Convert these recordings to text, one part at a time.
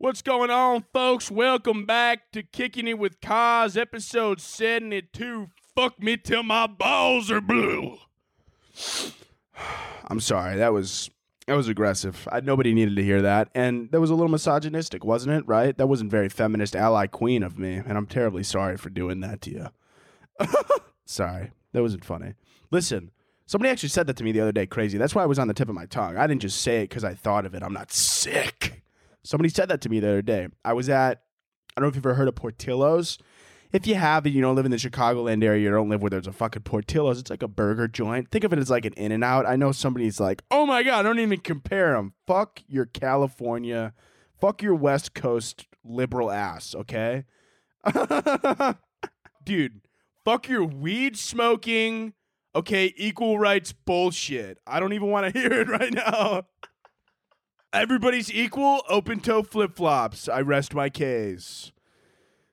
What's going on, folks? Welcome back to Kicking It with Koz, episode 72. Fuck me till my balls are blue. I'm sorry, that was that was aggressive. I, nobody needed to hear that, and that was a little misogynistic, wasn't it? Right? That wasn't very feminist ally queen of me, and I'm terribly sorry for doing that to you. sorry, that wasn't funny. Listen, somebody actually said that to me the other day. Crazy. That's why I was on the tip of my tongue. I didn't just say it because I thought of it. I'm not sick. Somebody said that to me the other day. I was at, I don't know if you've ever heard of Portillo's. If you have and you don't live in the Chicagoland area, you don't live where there's a fucking Portillo's. It's like a burger joint. Think of it as like an In and Out. I know somebody's like, oh my God, I don't even compare them. Fuck your California, fuck your West Coast liberal ass, okay? Dude, fuck your weed smoking, okay, equal rights bullshit. I don't even want to hear it right now. Everybody's equal. Open toe flip flops. I rest my case.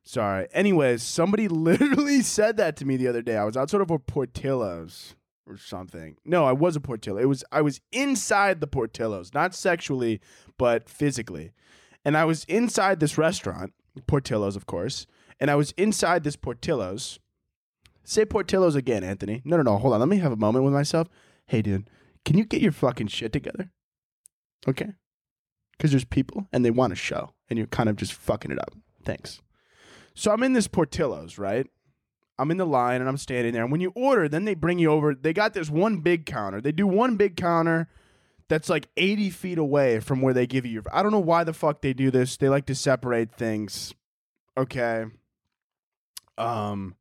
Sorry. Anyways, somebody literally said that to me the other day. I was outside of a Portillo's or something. No, I was a Portillo. It was I was inside the Portillo's, not sexually, but physically. And I was inside this restaurant, Portillo's, of course. And I was inside this Portillo's. Say Portillo's again, Anthony. No, no, no. Hold on. Let me have a moment with myself. Hey, dude, can you get your fucking shit together? Okay because there's people and they want a show and you're kind of just fucking it up. Thanks. So I'm in this Portillo's, right? I'm in the line and I'm standing there. And when you order, then they bring you over. They got this one big counter. They do one big counter that's like 80 feet away from where they give you your. I don't know why the fuck they do this. They like to separate things. Okay. Um.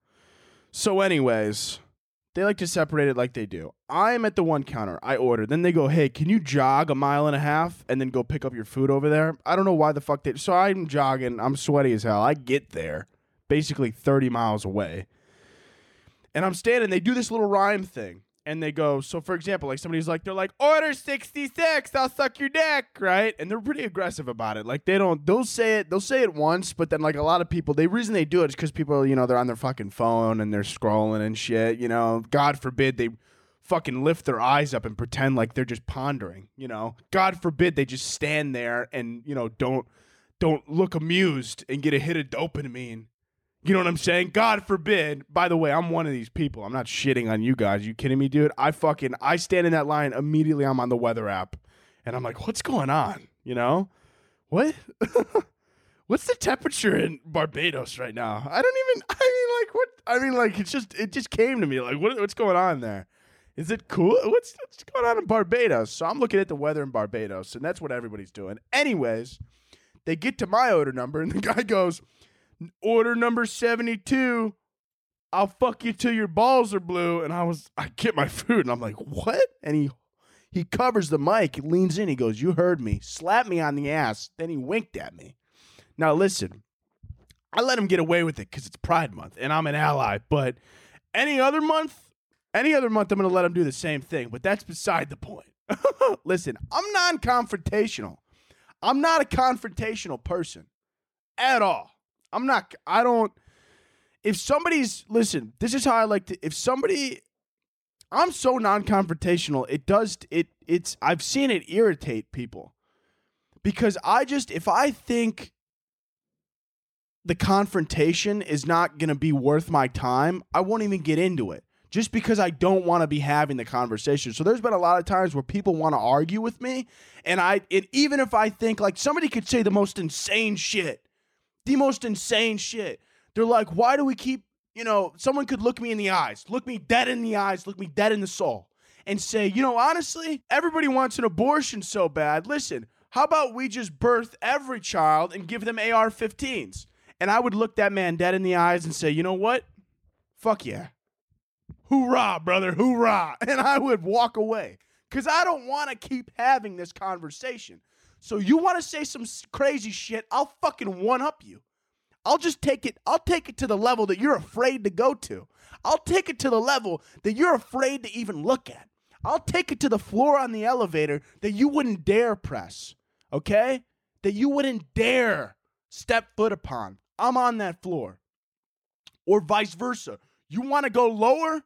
So, anyways, they like to separate it like they do. I'm at the one counter. I order. Then they go, "Hey, can you jog a mile and a half and then go pick up your food over there?" I don't know why the fuck they. So I'm jogging. I'm sweaty as hell. I get there, basically 30 miles away, and I'm standing. They do this little rhyme thing, and they go. So for example, like somebody's like, they're like, "Order 66. I'll suck your dick," right? And they're pretty aggressive about it. Like they don't. They'll say it. They'll say it once, but then like a lot of people, the reason they do it is because people, you know, they're on their fucking phone and they're scrolling and shit. You know, God forbid they fucking lift their eyes up and pretend like they're just pondering, you know. God forbid they just stand there and, you know, don't don't look amused and get a hit of dopamine. You know what I'm saying? God forbid. By the way, I'm one of these people. I'm not shitting on you guys. You kidding me, dude? I fucking I stand in that line immediately I'm on the weather app and I'm like, "What's going on?" You know? What? What's the temperature in Barbados right now? I don't even I mean like what I mean like it's just it just came to me like what what's going on there? Is it cool? What's, what's going on in Barbados? So I'm looking at the weather in Barbados, and that's what everybody's doing. Anyways, they get to my order number, and the guy goes, Order number 72. I'll fuck you till your balls are blue. And I was, I get my food, and I'm like, What? And he he covers the mic, leans in, he goes, You heard me. Slap me on the ass. Then he winked at me. Now, listen, I let him get away with it because it's Pride Month and I'm an ally, but any other month, any other month, I'm going to let him do the same thing, but that's beside the point. Listen, I'm non confrontational. I'm not a confrontational person at all. I'm not, I don't, if somebody's, listen, this is how I like to, if somebody, I'm so non confrontational, it does, it, it's, I've seen it irritate people because I just, if I think the confrontation is not going to be worth my time, I won't even get into it just because I don't want to be having the conversation. So there's been a lot of times where people want to argue with me, and I and even if I think like somebody could say the most insane shit, the most insane shit, they're like, why do we keep you know, someone could look me in the eyes, look me dead in the eyes, look me dead in the soul, and say, you know, honestly, everybody wants an abortion so bad. Listen, how about we just birth every child and give them AR 15s? And I would look that man dead in the eyes and say, you know what? Fuck yeah. Hoorah, brother, hoorah. And I would walk away because I don't want to keep having this conversation. So you want to say some crazy shit, I'll fucking one up you. I'll just take it, I'll take it to the level that you're afraid to go to. I'll take it to the level that you're afraid to even look at. I'll take it to the floor on the elevator that you wouldn't dare press, okay? That you wouldn't dare step foot upon. I'm on that floor. Or vice versa. You want to go lower?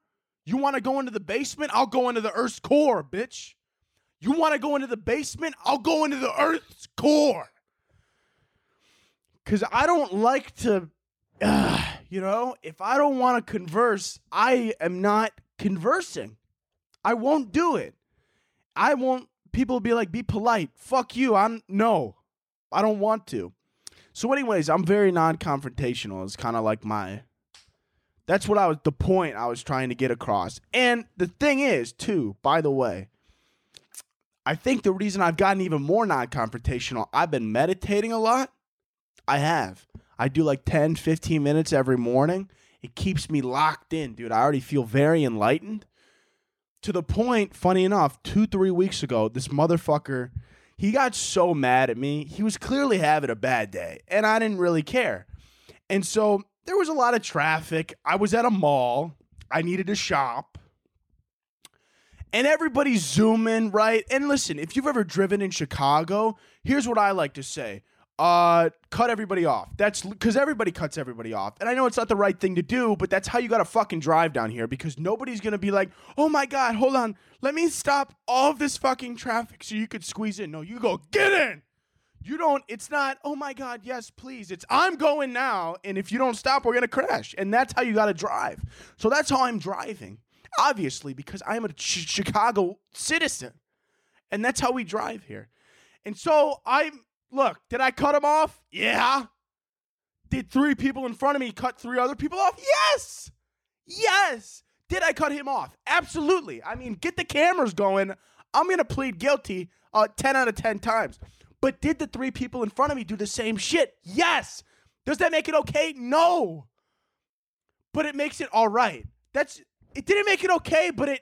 You want to go into the basement? I'll go into the Earth's core, bitch. You want to go into the basement? I'll go into the Earth's core because I don't like to, uh, you know, if I don't want to converse, I am not conversing. I won't do it. I won't. People be like, be polite. Fuck you. I'm no. I don't want to. So, anyways, I'm very non-confrontational. It's kind of like my. That's what I was. The point I was trying to get across. And the thing is, too. By the way, I think the reason I've gotten even more non-confrontational, I've been meditating a lot I have. I do like 10, 15 minutes every morning. It keeps me locked in, dude. I already feel very enlightened. To the point, funny enough, two, three weeks ago, this motherfucker, he got so mad at me. He was clearly having a bad day, and I didn't really care. And so there was a lot of traffic. I was at a mall. I needed to shop. And everybody's zooming, right? And listen, if you've ever driven in Chicago, here's what I like to say uh, cut everybody off. That's because everybody cuts everybody off. And I know it's not the right thing to do, but that's how you got to fucking drive down here because nobody's going to be like, oh my God, hold on. Let me stop all of this fucking traffic so you could squeeze in. No, you go, get in. You don't, it's not, oh my God, yes, please. It's, I'm going now. And if you don't stop, we're going to crash. And that's how you got to drive. So that's how I'm driving, obviously, because I'm a ch- Chicago citizen. And that's how we drive here. And so I'm, Look, did I cut him off? Yeah. Did three people in front of me cut three other people off? Yes. Yes. Did I cut him off? Absolutely. I mean, get the cameras going. I'm going to plead guilty uh, 10 out of 10 times. But did the three people in front of me do the same shit? Yes. Does that make it okay? No. But it makes it all right. That's it didn't make it okay, but it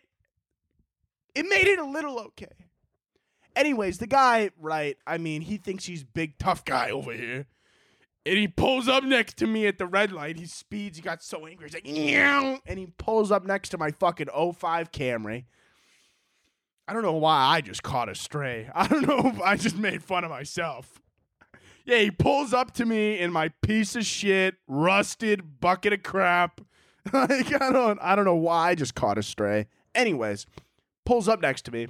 it made it a little okay. Anyways, the guy, right? I mean, he thinks he's big tough guy over here. And he pulls up next to me at the red light. He speeds. He got so angry. He's like, Meow! and he pulls up next to my fucking 05 Camry. I don't know why I just caught a stray. I don't know if I just made fun of myself. Yeah, he pulls up to me in my piece of shit, rusted bucket of crap. like I don't I don't know why I just caught a stray. Anyways, pulls up next to me.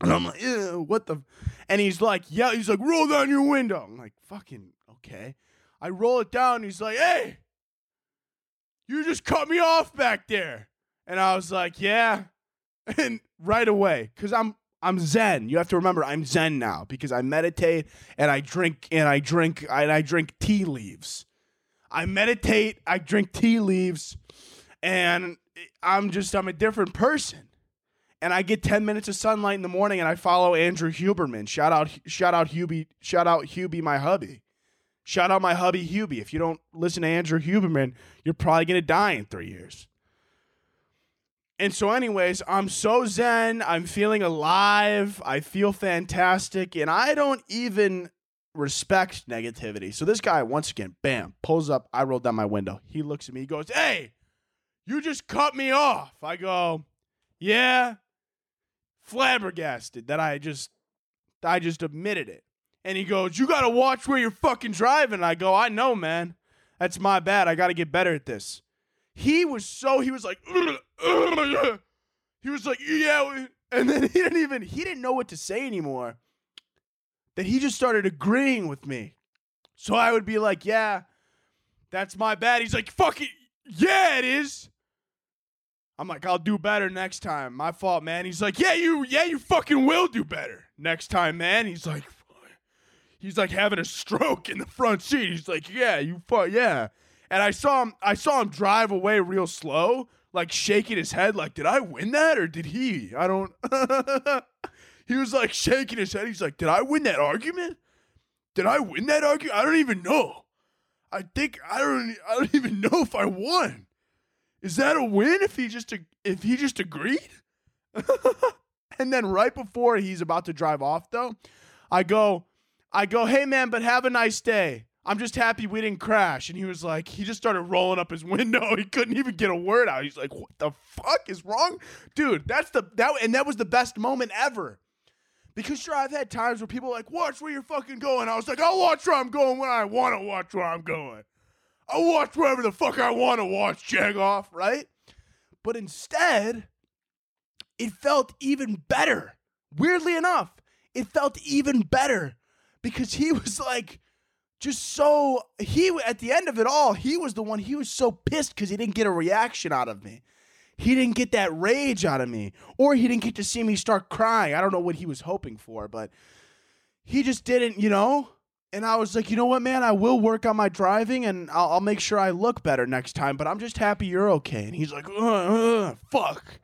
And I'm like, what the? And he's like, yeah, he's like, roll down your window. I'm like, fucking okay. I roll it down. he's like, hey, you just cut me off back there. And I was like, yeah. And right away, because I'm I'm Zen. You have to remember, I'm Zen now because I meditate and I drink and I drink and I drink tea leaves. I meditate, I drink tea leaves, and I'm just I'm a different person and I get 10 minutes of sunlight in the morning and I follow Andrew Huberman. Shout out shout out Hubie, shout out Hubie my hubby. Shout out my hubby Hubie. If you don't listen to Andrew Huberman, you're probably going to die in 3 years. And so anyways, I'm so zen, I'm feeling alive, I feel fantastic and I don't even respect negativity. So this guy once again, bam, pulls up, I roll down my window. He looks at me, he goes, "Hey, you just cut me off." I go, "Yeah, flabbergasted that I just I just admitted it. And he goes, "You got to watch where you're fucking driving." I go, "I know, man. That's my bad. I got to get better at this." He was so he was like he was like, "Yeah." And then he didn't even he didn't know what to say anymore. That he just started agreeing with me. So I would be like, "Yeah, that's my bad." He's like, "Fuck it. Yeah, it is." I'm like, I'll do better next time. My fault, man. He's like, yeah, you, yeah, you fucking will do better next time, man. He's like, he's like having a stroke in the front seat. He's like, yeah, you fuck, yeah. And I saw him, I saw him drive away real slow, like shaking his head, like, did I win that or did he? I don't. he was like shaking his head. He's like, did I win that argument? Did I win that argument? I don't even know. I think I don't. I don't even know if I won. Is that a win if he just if he just agreed? and then right before he's about to drive off though, I go I go, "Hey man, but have a nice day. I'm just happy we didn't crash." And he was like, he just started rolling up his window. He couldn't even get a word out. He's like, "What the fuck is wrong?" Dude, that's the that and that was the best moment ever. Because sure, I've had times where people are like, watch where you're fucking going. I was like, I'll watch where I'm going when I want to watch where I'm going. I'll watch wherever the fuck I want to watch, Jagoff, right? But instead, it felt even better. Weirdly enough, it felt even better because he was like, just so he at the end of it all, he was the one. He was so pissed because he didn't get a reaction out of me. He didn't get that rage out of me, or he didn't get to see me start crying. I don't know what he was hoping for, but he just didn't, you know. And I was like, you know what, man, I will work on my driving and I'll, I'll make sure I look better next time. But I'm just happy you're okay. And he's like, uh, fuck,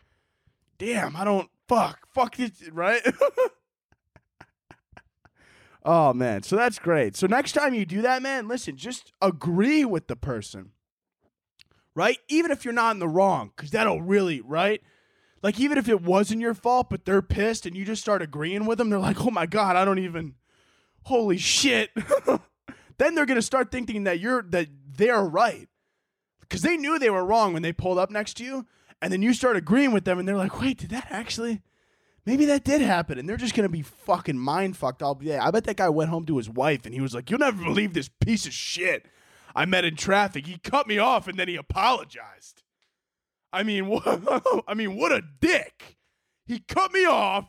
damn, I don't fuck, fuck it, right? oh man, so that's great. So next time you do that, man, listen, just agree with the person, right? Even if you're not in the wrong, because that'll really, right? Like even if it wasn't your fault, but they're pissed and you just start agreeing with them, they're like, oh my god, I don't even holy shit. then they're going to start thinking that you're that they're right. Cuz they knew they were wrong when they pulled up next to you and then you start agreeing with them and they're like, "Wait, did that actually Maybe that did happen, and they're just gonna be fucking mind fucked all day. I bet that guy went home to his wife and he was like, "You'll never believe this piece of shit I met in traffic. He cut me off and then he apologized. I mean, what? I mean, what a dick! He cut me off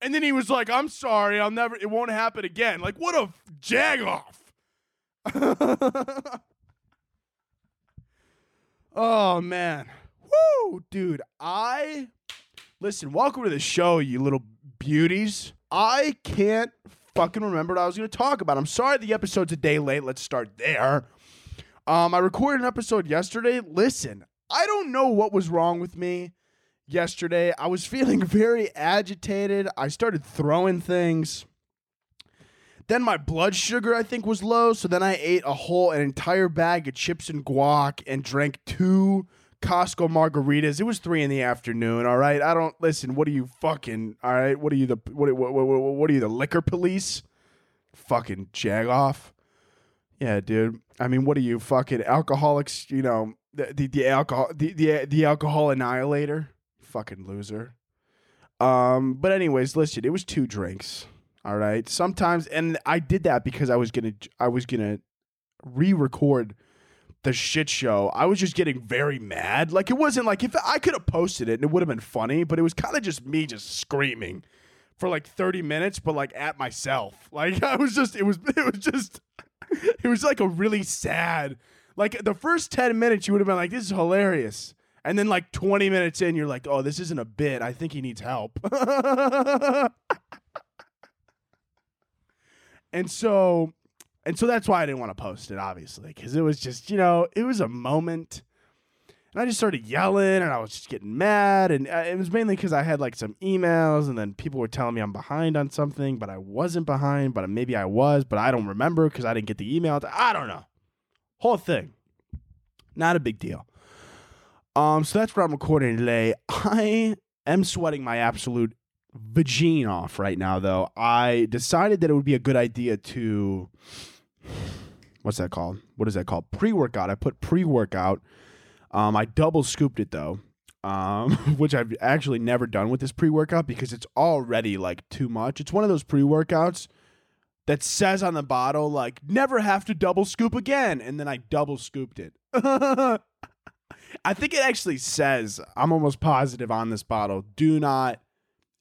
and then he was like, "I'm sorry, I'll never. It won't happen again." Like, what a jag off. oh man, woo, dude. I listen. Welcome to the show, you little beauties. I can't fucking remember what I was going to talk about. I'm sorry the episode's a day late. Let's start there. Um, I recorded an episode yesterday. Listen, I don't know what was wrong with me yesterday. I was feeling very agitated. I started throwing things. Then my blood sugar, I think, was low. So then I ate a whole, an entire bag of chips and guac and drank two Costco margaritas. It was three in the afternoon. All right. I don't listen. What are you fucking? All right. What are you the what? What, what, what, are you the liquor police? Fucking jag off. Yeah, dude. I mean, what are you fucking alcoholics? You know the the, the alcohol the, the the alcohol annihilator fucking loser. Um, but anyways, listen, it was two drinks. All right. Sometimes, and I did that because I was gonna, I was gonna re-record the shit show. I was just getting very mad. Like it wasn't like if I could have posted it and it would have been funny, but it was kind of just me just screaming for like 30 minutes, but like at myself. Like I was just, it was, it was just, it was like a really sad. Like the first 10 minutes, you would have been like, this is hilarious. And then like 20 minutes in, you're like, oh, this isn't a bit. I think he needs help. and so and so that's why I didn't want to post it, obviously, because it was just, you know, it was a moment. And I just started yelling and I was just getting mad. And uh, it was mainly because I had like some emails and then people were telling me I'm behind on something, but I wasn't behind, but maybe I was, but I don't remember because I didn't get the email. I don't know. Whole thing. Not a big deal. Um, so that's what I'm recording today. I am sweating my absolute vagine off right now, though. I decided that it would be a good idea to what's that called? What is that called? Pre workout. I put pre workout. Um, I double scooped it though, um, which I've actually never done with this pre workout because it's already like too much. It's one of those pre workouts that says on the bottle like never have to double scoop again, and then I double scooped it. I think it actually says, I'm almost positive on this bottle, do not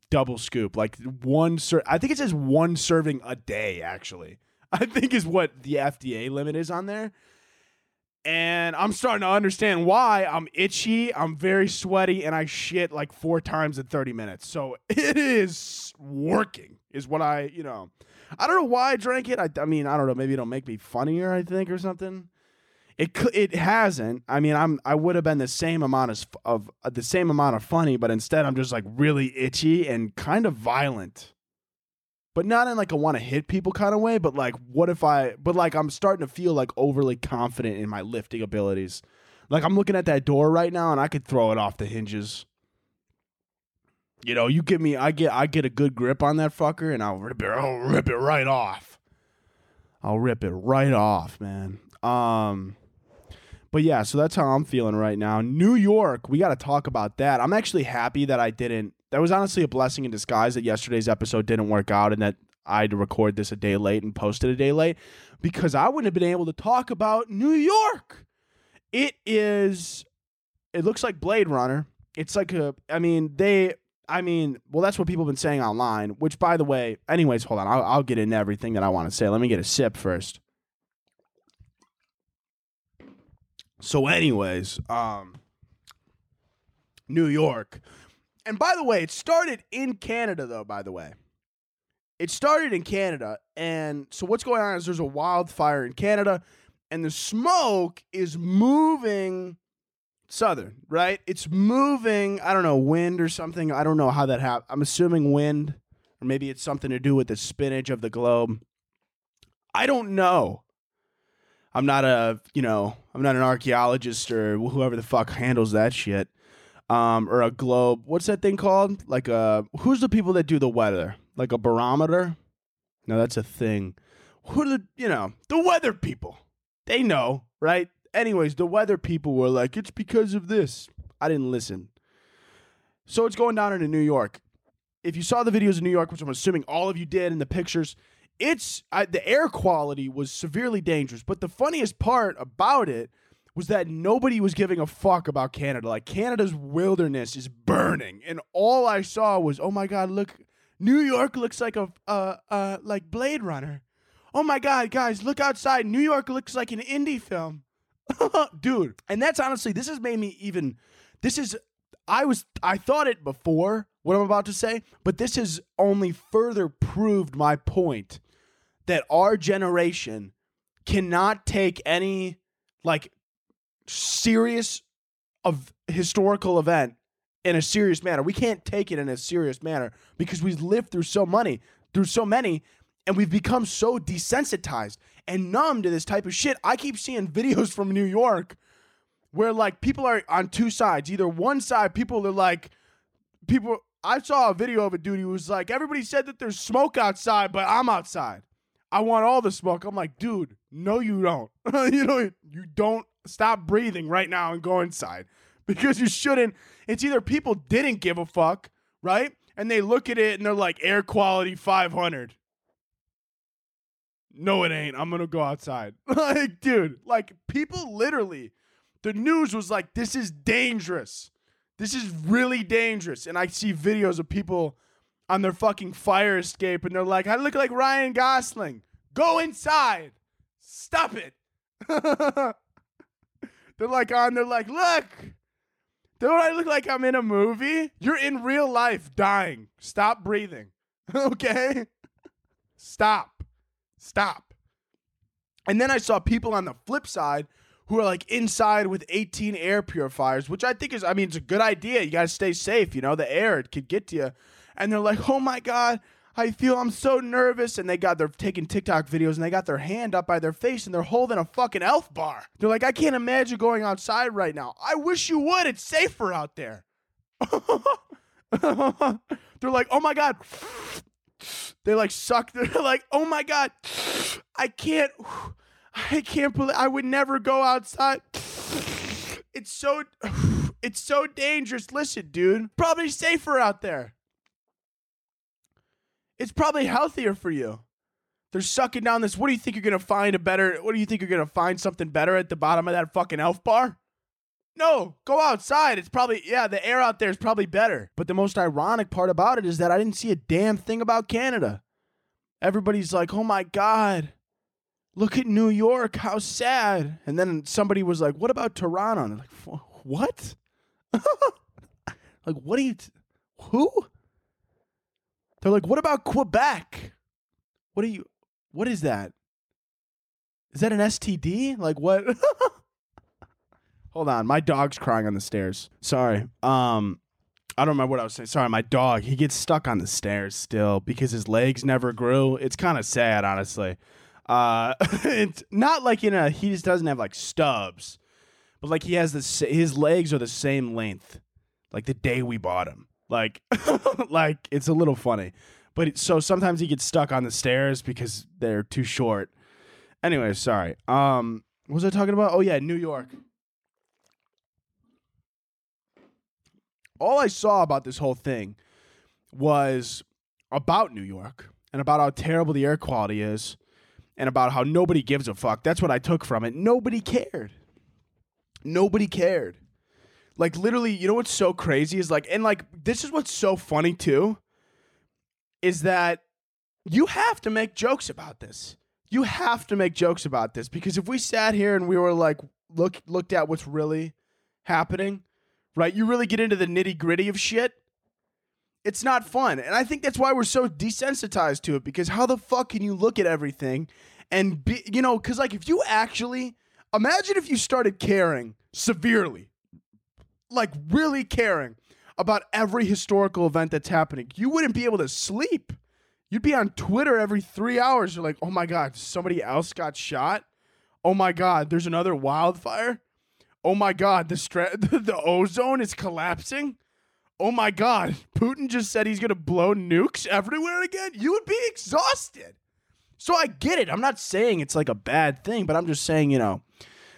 double scoop. Like one ser- I think it says one serving a day actually. I think is what the FDA limit is on there. And I'm starting to understand why I'm itchy, I'm very sweaty, and I shit like four times in 30 minutes. So it is working, is what I, you know. I don't know why I drank it. I, I mean, I don't know. Maybe it'll make me funnier, I think, or something. It it hasn't. I mean, I'm I would have been the same amount of, of uh, the same amount of funny, but instead I'm just like really itchy and kind of violent but not in like a want to hit people kind of way, but like what if I but like I'm starting to feel like overly confident in my lifting abilities. Like I'm looking at that door right now and I could throw it off the hinges. You know, you give me I get I get a good grip on that fucker and I'll rip it I'll rip it right off. I'll rip it right off, man. Um but yeah, so that's how I'm feeling right now. New York, we got to talk about that. I'm actually happy that I didn't that was honestly a blessing in disguise that yesterday's episode didn't work out and that I had to record this a day late and post it a day late because I wouldn't have been able to talk about New York. It is, it looks like Blade Runner. It's like a, I mean, they, I mean, well, that's what people have been saying online, which by the way, anyways, hold on. I'll, I'll get into everything that I want to say. Let me get a sip first. So, anyways, um, New York. And by the way, it started in Canada, though, by the way. It started in Canada. And so what's going on is there's a wildfire in Canada, and the smoke is moving southern, right? It's moving, I don't know, wind or something. I don't know how that happened. I'm assuming wind, or maybe it's something to do with the spinach of the globe. I don't know. I'm not a, you know, I'm not an archaeologist or whoever the fuck handles that shit um, or a globe. What's that thing called? Like a who's the people that do the weather? Like a barometer? No, that's a thing. Who are the you know the weather people? They know, right? Anyways, the weather people were like, it's because of this. I didn't listen. So it's going down into New York. If you saw the videos in New York, which I'm assuming all of you did in the pictures, it's I, the air quality was severely dangerous. But the funniest part about it was that nobody was giving a fuck about Canada. Like Canada's wilderness is burning, and all I saw was, oh my god, look, New York looks like a uh uh like Blade Runner. Oh my god, guys, look outside. New York looks like an indie film. Dude, and that's honestly this has made me even this is I was I thought it before what I'm about to say, but this has only further proved my point that our generation cannot take any like serious of historical event in a serious manner. We can't take it in a serious manner because we've lived through so many, through so many, and we've become so desensitized and numb to this type of shit. I keep seeing videos from New York where like people are on two sides. Either one side, people are like, people. I saw a video of a dude who was like, everybody said that there's smoke outside, but I'm outside. I want all the smoke. I'm like, dude, no, you don't. you know, you don't stop breathing right now and go inside because you shouldn't. It's either people didn't give a fuck, right? And they look at it and they're like, air quality 500. No, it ain't. I'm going to go outside. like, dude, like people literally, the news was like, this is dangerous. This is really dangerous. And I see videos of people on their fucking fire escape and they're like, I look like Ryan Gosling. Go inside. Stop it. They're like on, they're like, look, don't I look like I'm in a movie? You're in real life dying. Stop breathing. okay? Stop. Stop. And then I saw people on the flip side who are like inside with 18 air purifiers, which I think is, I mean, it's a good idea. You got to stay safe. You know, the air, it could get to you. And they're like, oh my God, I feel I'm so nervous. And they got they're taking TikTok videos and they got their hand up by their face and they're holding a fucking elf bar. They're like, I can't imagine going outside right now. I wish you would. It's safer out there. they're like, oh my God. They like suck. They're like, oh my God. I can't. I can't believe I would never go outside. It's so it's so dangerous. Listen, dude. Probably safer out there. It's probably healthier for you. They're sucking down this. What do you think you're gonna find a better? What do you think you're gonna find something better at the bottom of that fucking elf bar? No, go outside. It's probably yeah, the air out there is probably better. But the most ironic part about it is that I didn't see a damn thing about Canada. Everybody's like, "Oh my god, look at New York, how sad. And then somebody was like, what about Toronto? And they're like, what? like, what do you, t- who? They're like, what about Quebec? What are you, what is that? Is that an STD? Like, what? Hold on, my dog's crying on the stairs. Sorry. Um, I don't remember what I was saying. Sorry, my dog. He gets stuck on the stairs still because his legs never grew. It's kind of sad, honestly. Uh, it's not like in a he just doesn't have like stubs, but like he has the his legs are the same length, like the day we bought him. Like, like it's a little funny, but it, so sometimes he gets stuck on the stairs because they're too short. Anyway, sorry. Um, what was I talking about? Oh yeah, New York. all I saw about this whole thing was about New York and about how terrible the air quality is and about how nobody gives a fuck. That's what I took from it. Nobody cared. Nobody cared. Like literally, you know what's so crazy is like and like this is what's so funny too is that you have to make jokes about this. You have to make jokes about this because if we sat here and we were like look looked at what's really happening, right? You really get into the nitty gritty of shit. It's not fun. And I think that's why we're so desensitized to it because how the fuck can you look at everything and be, you know, because like if you actually imagine if you started caring severely, like really caring about every historical event that's happening, you wouldn't be able to sleep. You'd be on Twitter every three hours. You're like, oh my God, somebody else got shot. Oh my God, there's another wildfire oh my god, the stra- the ozone is collapsing. Oh my god, Putin just said he's gonna blow nukes everywhere again. You would be exhausted. So I get it. I'm not saying it's like a bad thing, but I'm just saying, you know,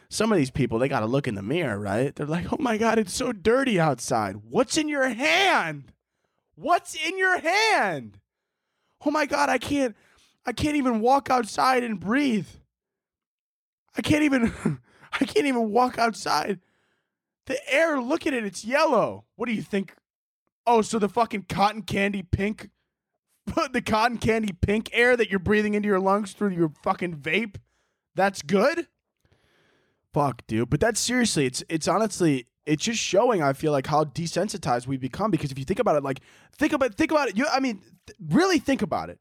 some of these people they got to look in the mirror, right? They're like, "Oh my god, it's so dirty outside. What's in your hand? What's in your hand? Oh my god, I can't I can't even walk outside and breathe. I can't even I can't even walk outside. The air, look at it, it's yellow. What do you think? Oh, so the fucking cotton candy pink, the cotton candy pink air that you're breathing into your lungs through your fucking vape, that's good? Fuck, dude. But that's seriously, it's it's honestly, it's just showing. I feel like how desensitized we've become because if you think about it, like think about think about it. You, I mean, th- really think about it.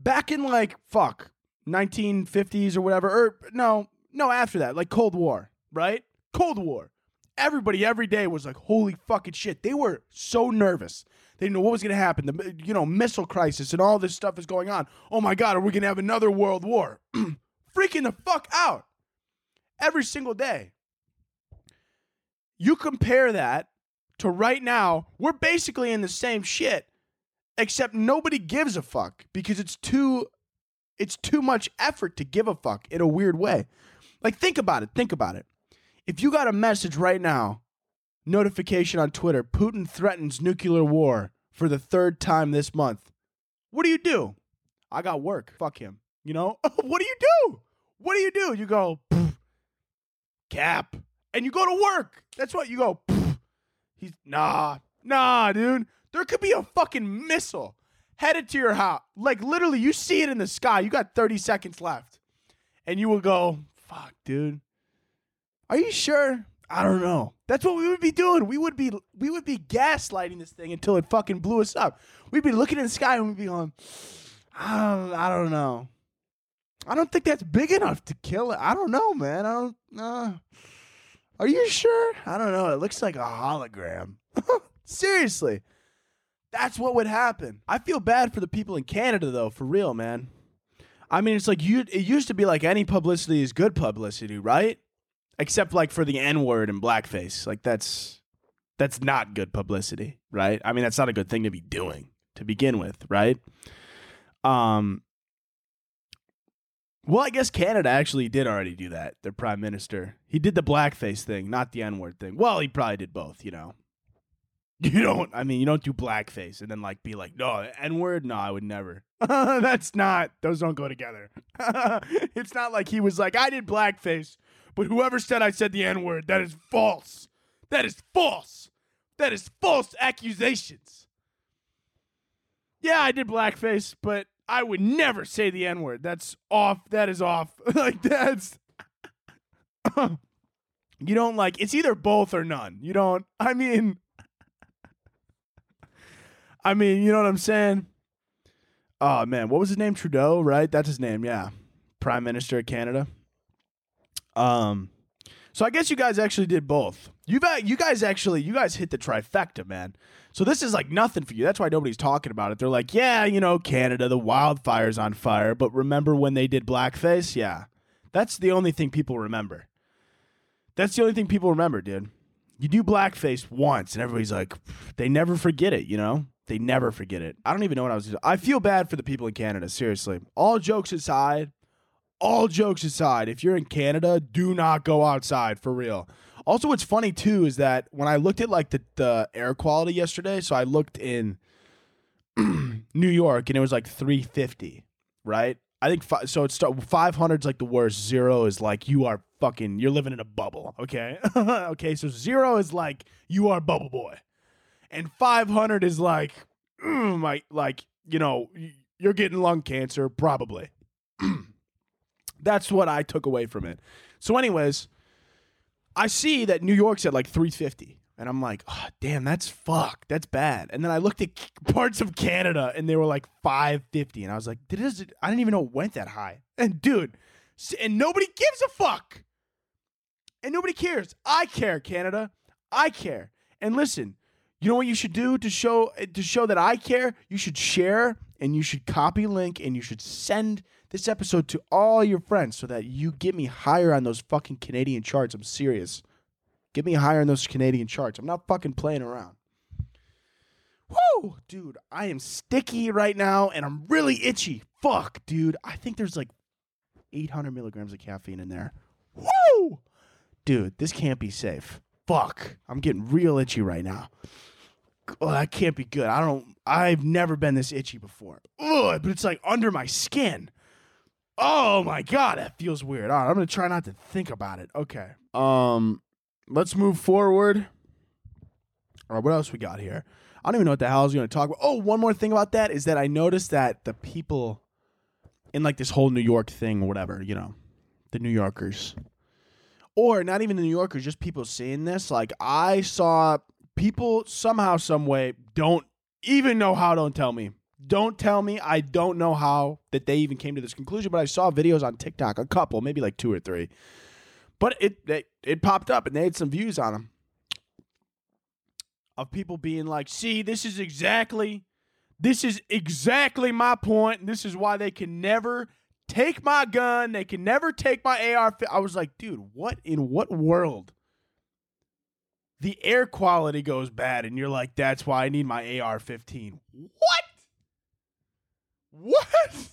Back in like fuck 1950s or whatever, or no, no, after that, like Cold War, right? Cold War. Everybody every day was like, holy fucking shit. They were so nervous. They didn't know what was going to happen. The you know missile crisis and all this stuff is going on. Oh my god, are we going to have another world war? Freaking the fuck out every single day. You compare that to right now, we're basically in the same shit, except nobody gives a fuck because it's too it's too much effort to give a fuck in a weird way. Like think about it, think about it. If you got a message right now, notification on Twitter, Putin threatens nuclear war for the third time this month. What do you do? I got work. Fuck him. You know? what do you do? What do you do? You go "Pff, cap and you go to work. That's what you go. He's nah, nah, dude. There could be a fucking missile headed to your house. Like literally, you see it in the sky. You got 30 seconds left. And you will go, fuck, dude. Are you sure? I don't know. That's what we would be doing. We would be we would be gaslighting this thing until it fucking blew us up. We'd be looking in the sky and we'd be going, I don't, I don't know. I don't think that's big enough to kill it. I don't know, man. I don't. Uh, are you sure? I don't know. It looks like a hologram. Seriously. That's what would happen. I feel bad for the people in Canada though, for real, man. I mean, it's like you it used to be like any publicity is good publicity, right? Except like for the N-word and blackface. Like that's that's not good publicity, right? I mean, that's not a good thing to be doing to begin with, right? Um well, I guess Canada actually did already do that. Their prime minister. He did the blackface thing, not the N-word thing. Well, he probably did both, you know. You don't. I mean, you don't do blackface and then like be like, no, N word. No, I would never. That's not. Those don't go together. it's not like he was like, I did blackface, but whoever said I said the N word, that is false. That is false. That is false accusations. Yeah, I did blackface, but I would never say the N word. That's off. That is off. like that's. you don't like. It's either both or none. You don't. I mean. I mean, you know what I'm saying? Oh man, what was his name? Trudeau, right? That's his name. Yeah, Prime Minister of Canada. Um, so I guess you guys actually did both. You you guys actually you guys hit the trifecta, man. So this is like nothing for you. That's why nobody's talking about it. They're like, yeah, you know, Canada, the wildfire's on fire. But remember when they did blackface? Yeah, that's the only thing people remember. That's the only thing people remember, dude. You do blackface once, and everybody's like, they never forget it. You know, they never forget it. I don't even know what I was. Doing. I feel bad for the people in Canada. Seriously, all jokes aside, all jokes aside, if you're in Canada, do not go outside for real. Also, what's funny too is that when I looked at like the, the air quality yesterday, so I looked in New York and it was like 350, right? I think fi- so. It's 500 is like the worst. Zero is like you are fucking. You're living in a bubble. Okay, okay. So zero is like you are bubble boy, and 500 is like mm, my like you know you're getting lung cancer probably. That's what I took away from it. So, anyways, I see that New York's at like 350. And I'm like, oh, damn, that's fuck. That's bad. And then I looked at parts of Canada and they were like 550. And I was like, it, I didn't even know it went that high. And dude, and nobody gives a fuck. And nobody cares. I care, Canada. I care. And listen, you know what you should do to show eh, to show that I care? You should share and you should copy link and you should send this episode to all your friends so that you get me higher on those fucking Canadian charts. I'm serious. Get me higher on those Canadian charts. I'm not fucking playing around. Whoo, dude, I am sticky right now and I'm really itchy. Fuck, dude. I think there's like 800 milligrams of caffeine in there. Woo! Dude, this can't be safe. Fuck. I'm getting real itchy right now. Oh, that can't be good. I don't I've never been this itchy before. Ugh, but it's like under my skin. Oh my god, that feels weird. All right, I'm gonna try not to think about it. Okay. Um, let's move forward. All right, what else we got here? I don't even know what the hell I was gonna talk about. Oh, one more thing about that is that I noticed that the people in like this whole New York thing whatever, you know, the New Yorkers, or not even the New Yorkers, just people seeing this. Like I saw people somehow, some way, don't even know how. Don't tell me don't tell me. I don't know how that they even came to this conclusion, but I saw videos on TikTok, a couple, maybe like two or three. But it it, it popped up and they had some views on them of people being like, "See, this is exactly this is exactly my point. This is why they can never take my gun. They can never take my AR." I was like, "Dude, what in what world?" The air quality goes bad, and you're like, that's why I need my AR 15. What? What?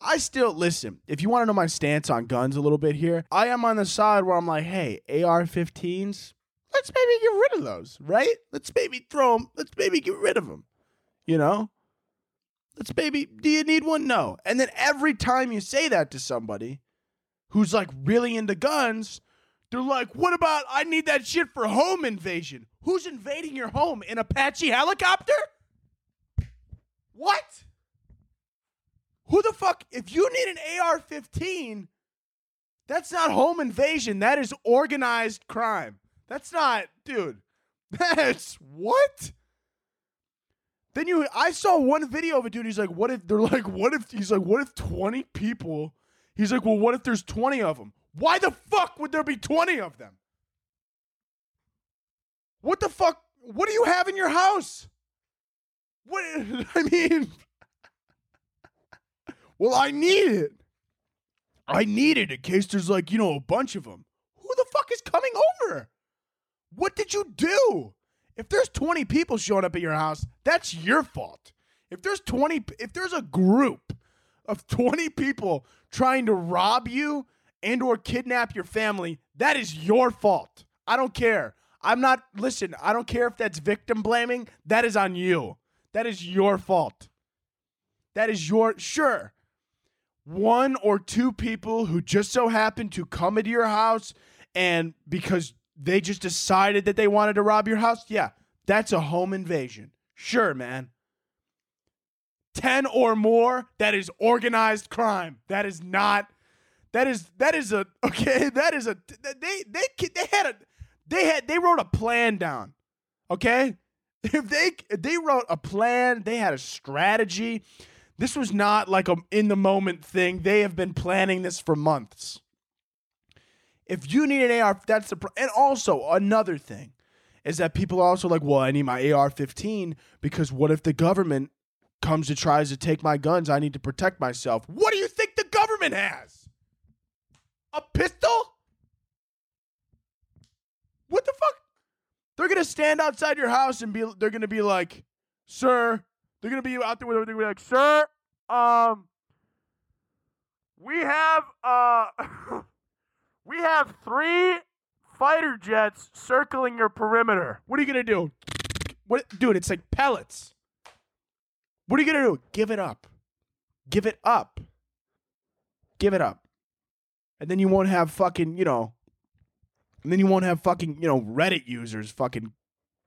I still listen. If you want to know my stance on guns a little bit here, I am on the side where I'm like, hey, AR-15s, let's maybe get rid of those, right? Let's maybe throw them. Let's maybe get rid of them. You know, let's maybe. Do you need one? No. And then every time you say that to somebody who's like really into guns, they're like, what about I need that shit for home invasion? Who's invading your home? An Apache helicopter? What? Who the fuck? If you need an AR 15, that's not home invasion. That is organized crime. That's not, dude. That's what? Then you, I saw one video of a dude. He's like, what if, they're like, what if, he's like, what if 20 people, he's like, well, what if there's 20 of them? Why the fuck would there be 20 of them? What the fuck? What do you have in your house? What I mean, well, I need it. I need it in case there's like, you know, a bunch of them. Who the fuck is coming over? What did you do? If there's 20 people showing up at your house, that's your fault. If there's 20 if there's a group of 20 people trying to rob you and or kidnap your family, that is your fault. I don't care. I'm not listen, I don't care if that's victim blaming. That is on you. That is your fault. That is your, sure, one or two people who just so happened to come into your house and because they just decided that they wanted to rob your house, yeah, that's a home invasion. Sure, man. 10 or more, that is organized crime. That is not that is that is a okay, that is a they they they had a they had they wrote a plan down. Okay? If they they wrote a plan, they had a strategy. This was not like a in the moment thing. They have been planning this for months. If you need an AR, that's the pro- and also another thing is that people are also like, well, I need my AR-15 because what if the government comes and tries to take my guns? I need to protect myself. What do you think the government has? A pistol? What the fuck? They're gonna stand outside your house and be. They're gonna be like, "Sir," they're gonna be out there with. They're be like, "Sir, um, we have uh, we have three fighter jets circling your perimeter. What are you gonna do? What, dude? It's like pellets. What are you gonna do? Give it up. Give it up. Give it up. And then you won't have fucking, you know, and then you won't have fucking, you know, Reddit users fucking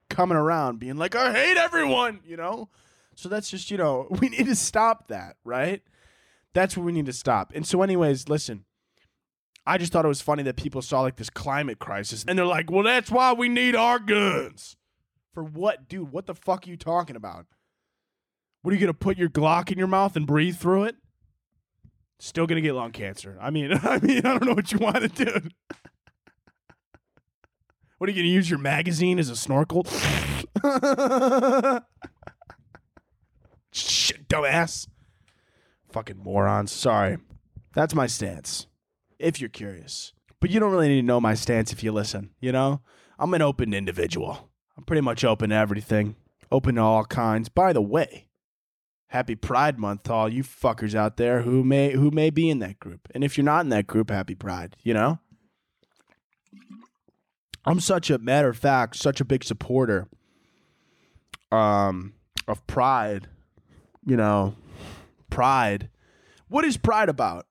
coming around being like, I hate everyone, you know? So that's just, you know, we need to stop that, right? That's what we need to stop. And so, anyways, listen, I just thought it was funny that people saw like this climate crisis and they're like, well, that's why we need our guns. For what, dude? What the fuck are you talking about? What are you gonna put your Glock in your mouth and breathe through it? Still gonna get lung cancer. I mean, I mean, I don't know what you want to do. What are you gonna use your magazine as a snorkel? Shit, dumbass. Fucking morons. Sorry. That's my stance. If you're curious. But you don't really need to know my stance if you listen, you know? I'm an open individual. I'm pretty much open to everything. Open to all kinds. By the way, happy Pride Month to all you fuckers out there who may who may be in that group. And if you're not in that group, happy Pride, you know? I'm such a matter of fact, such a big supporter um of pride. You know, pride. What is pride about?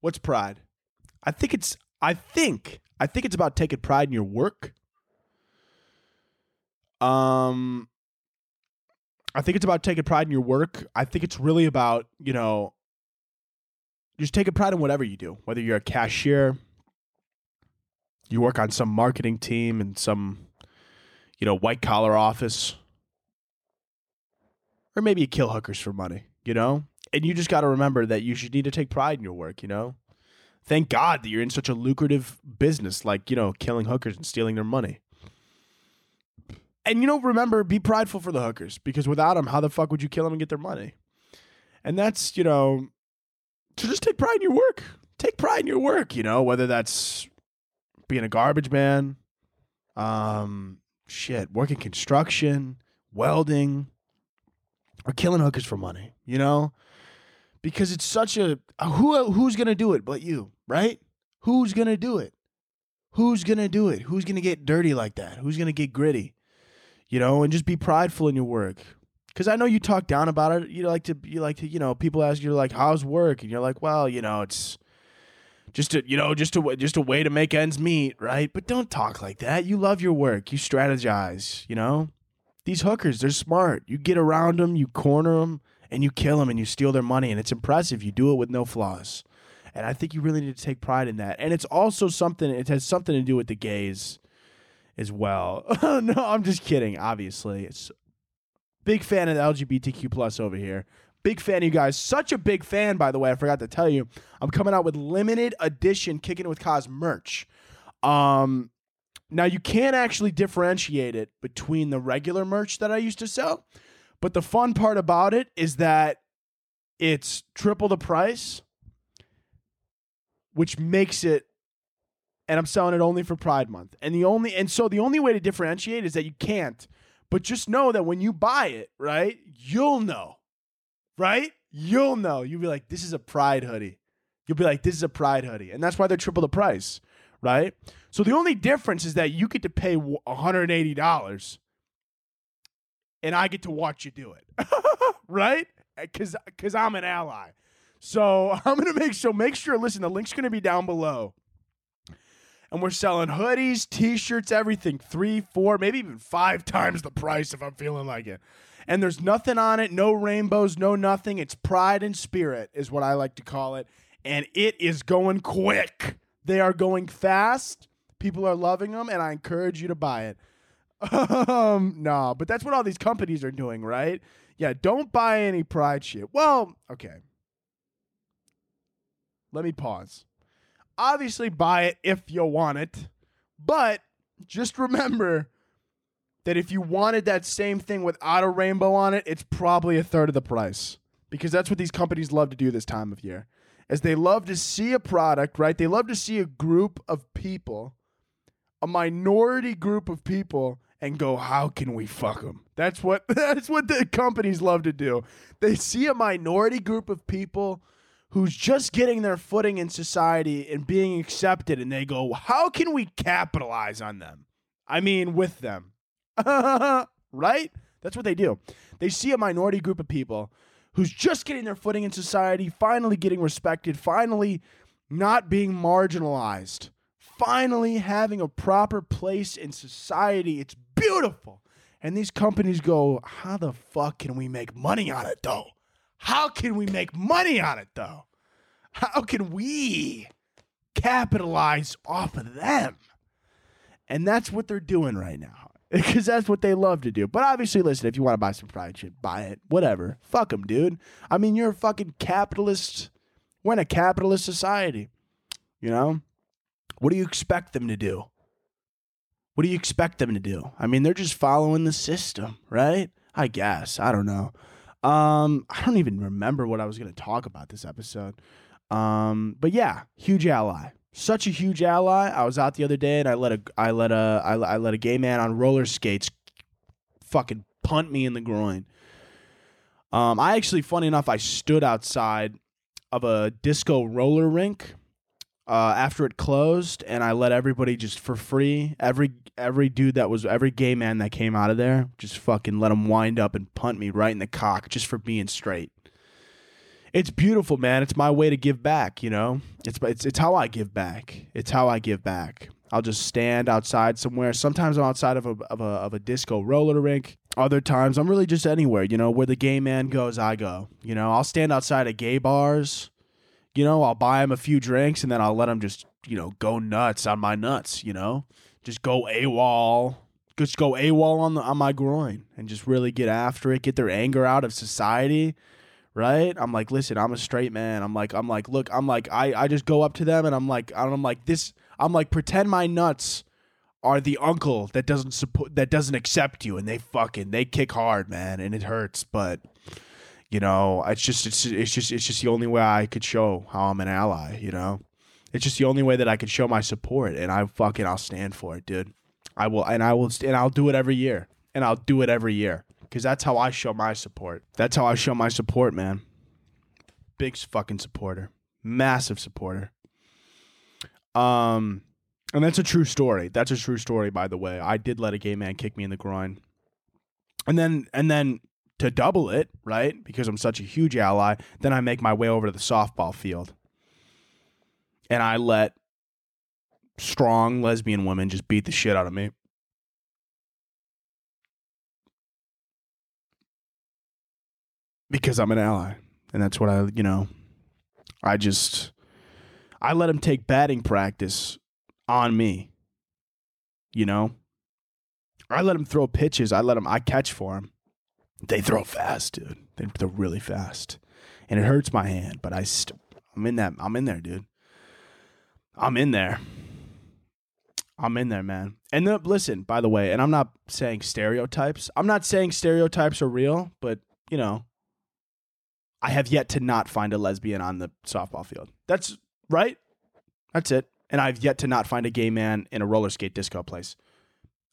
What's pride? I think it's I think I think it's about taking pride in your work. Um I think it's about taking pride in your work. I think it's really about, you know, just taking pride in whatever you do, whether you're a cashier, you work on some marketing team in some, you know, white collar office, or maybe you kill hookers for money, you know? And you just got to remember that you should need to take pride in your work, you know? Thank God that you're in such a lucrative business like, you know, killing hookers and stealing their money. And you know, remember, be prideful for the hookers because without them, how the fuck would you kill them and get their money? And that's, you know, so just take pride in your work. Take pride in your work, you know, whether that's being a garbage man, um, shit, working construction, welding, or killing hookers for money, you know? Because it's such a who who's gonna do it but you, right? Who's gonna do it? Who's gonna do it? Who's gonna get dirty like that? Who's gonna get gritty? You know, and just be prideful in your work. Cause I know you talk down about it. You like to you like to, you know, people ask you like, how's work? And you're like, well, you know, it's just a you know just a just a way to make ends meet, right? But don't talk like that. You love your work. You strategize. You know, these hookers they're smart. You get around them, you corner them, and you kill them, and you steal their money, and it's impressive. You do it with no flaws, and I think you really need to take pride in that. And it's also something. It has something to do with the gays as well. no, I'm just kidding. Obviously, it's big fan of the LGBTQ plus over here. Big fan of you guys. Such a big fan, by the way. I forgot to tell you. I'm coming out with limited edition Kicking It with Koz merch. Um, now you can't actually differentiate it between the regular merch that I used to sell, but the fun part about it is that it's triple the price, which makes it. And I'm selling it only for Pride Month. And the only and so the only way to differentiate is that you can't. But just know that when you buy it, right, you'll know right? You'll know. You'll be like, this is a pride hoodie. You'll be like, this is a pride hoodie. And that's why they're triple the price, right? So the only difference is that you get to pay $180 and I get to watch you do it, right? Eh, because because I'm an ally. So I'm gonna make sure make sure. Listen, the link's gonna be down below, and we're selling hoodies, t-shirts, everything, three, four, maybe even five times the price if I'm feeling like it. And there's nothing on it, no rainbows, no nothing. It's pride and spirit, is what I like to call it. And it is going quick. They are going fast. People are loving them, and I encourage you to buy it. Um, no, but that's what all these companies are doing, right? Yeah, don't buy any pride shit. Well, okay. Let me pause. Obviously, buy it if you want it, but just remember that if you wanted that same thing without a rainbow on it, it's probably a third of the price because that's what these companies love to do this time of year. As they love to see a product, right? They love to see a group of people, a minority group of people and go, "How can we fuck them?" That's what that's what the companies love to do. They see a minority group of people who's just getting their footing in society and being accepted and they go, "How can we capitalize on them?" I mean, with them. right? That's what they do. They see a minority group of people who's just getting their footing in society, finally getting respected, finally not being marginalized, finally having a proper place in society. It's beautiful. And these companies go, How the fuck can we make money on it though? How can we make money on it though? How can we capitalize off of them? And that's what they're doing right now because that's what they love to do. But obviously, listen, if you want to buy some pride shit, buy it. Whatever. Fuck them, dude. I mean, you're a fucking capitalist. We're in a capitalist society. You know? What do you expect them to do? What do you expect them to do? I mean, they're just following the system, right? I guess. I don't know. Um, I don't even remember what I was going to talk about this episode. Um, but yeah, huge ally such a huge ally. I was out the other day and I let a I let a I, I let a gay man on roller skates fucking punt me in the groin. Um, I actually, funny enough, I stood outside of a disco roller rink uh, after it closed, and I let everybody just for free. Every every dude that was every gay man that came out of there, just fucking let him wind up and punt me right in the cock just for being straight it's beautiful, man. It's my way to give back. You know, it's it's it's how I give back. It's how I give back. I'll just stand outside somewhere. Sometimes I'm outside of a of a of a disco roller rink. Other times I'm really just anywhere. You know, where the gay man goes, I go. You know, I'll stand outside of gay bars. You know, I'll buy him a few drinks and then I'll let him just you know go nuts on my nuts. You know, just go AWOL. Just go AWOL on the on my groin and just really get after it. Get their anger out of society right? I'm like, listen, I'm a straight man. I'm like, I'm like, look, I'm like, I, I just go up to them and I'm like, I'm like this. I'm like, pretend my nuts are the uncle that doesn't support, that doesn't accept you, and they fucking they kick hard, man, and it hurts, but. You know, it's just it's it's just it's just the only way I could show how I'm an ally. You know, it's just the only way that I could show my support, and I fucking I'll stand for it, dude. I will, and I will, and I'll do it every year, and I'll do it every year because that's how I show my support. That's how I show my support, man. Big fucking supporter, massive supporter. Um, and that's a true story. That's a true story, by the way. I did let a gay man kick me in the groin, and then and then to double it, right? Because I'm such a huge ally, then I make my way over to the softball field, and I let strong lesbian women just beat the shit out of me. Because I'm an ally, and that's what I, you know, I just I let him take batting practice on me. You know, I let him throw pitches. I let him. I catch for him. They throw fast, dude. They, they're really fast, and it hurts my hand. But I, st- I'm in that. I'm in there, dude. I'm in there. I'm in there, man. And the, listen, by the way, and I'm not saying stereotypes. I'm not saying stereotypes are real, but you know, I have yet to not find a lesbian on the softball field. That's right. That's it. And I've yet to not find a gay man in a roller skate disco place.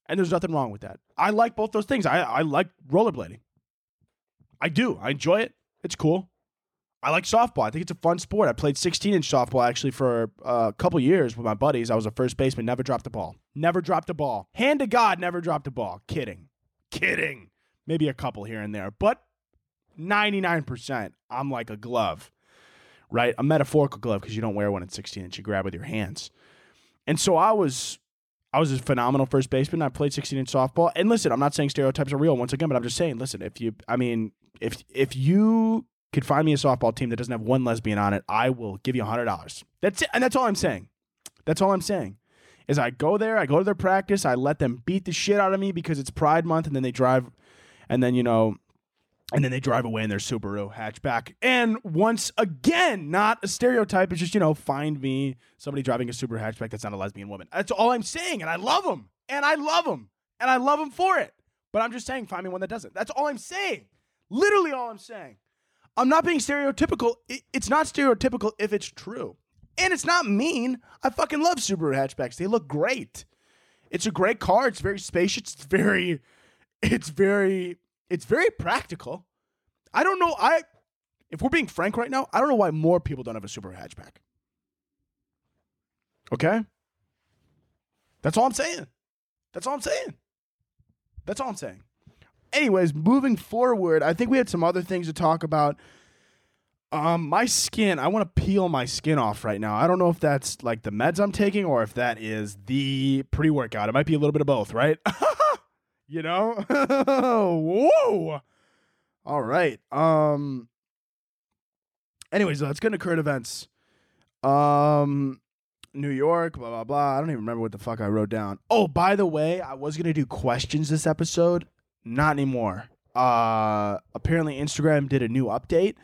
And there's nothing wrong with that. I like both those things. I, I like rollerblading. I do. I enjoy it. It's cool. I like softball. I think it's a fun sport. I played 16 inch softball actually for uh, a couple years with my buddies. I was a first baseman, never dropped the ball. Never dropped a ball. Hand to God, never dropped a ball. Kidding. Kidding. Maybe a couple here and there. But 99%, I'm like a glove, right? A metaphorical glove because you don't wear one at 16 inch, you grab with your hands. And so I was I was a phenomenal first baseman. I played 16 inch softball. And listen, I'm not saying stereotypes are real once again, but I'm just saying, listen, if you, I mean, if if you could find me a softball team that doesn't have one lesbian on it, I will give you hundred dollars. That's it, and that's all I'm saying. That's all I'm saying. Is I go there, I go to their practice, I let them beat the shit out of me because it's Pride Month, and then they drive, and then you know, and then they drive away in their Subaru hatchback. And once again, not a stereotype. It's just you know, find me somebody driving a Subaru hatchback that's not a lesbian woman. That's all I'm saying, and I love them, and I love them, and I love them for it. But I'm just saying, find me one that doesn't. That's all I'm saying. Literally all I'm saying. I'm not being stereotypical. It's not stereotypical if it's true. And it's not mean. I fucking love Subaru hatchbacks. They look great. It's a great car. It's very spacious. It's very it's very it's very practical. I don't know I if we're being frank right now, I don't know why more people don't have a Subaru hatchback. Okay? That's all I'm saying. That's all I'm saying. That's all I'm saying anyways, moving forward, I think we had some other things to talk about. Um, my skin, I want to peel my skin off right now. I don't know if that's like the meds I'm taking or if that is the pre workout. It might be a little bit of both, right? you know? Whoa. All right. Um, anyways, let's get into current events. Um, New York, blah, blah, blah. I don't even remember what the fuck I wrote down. Oh, by the way, I was to do questions this episode. Not anymore. Uh, apparently, Instagram did a new update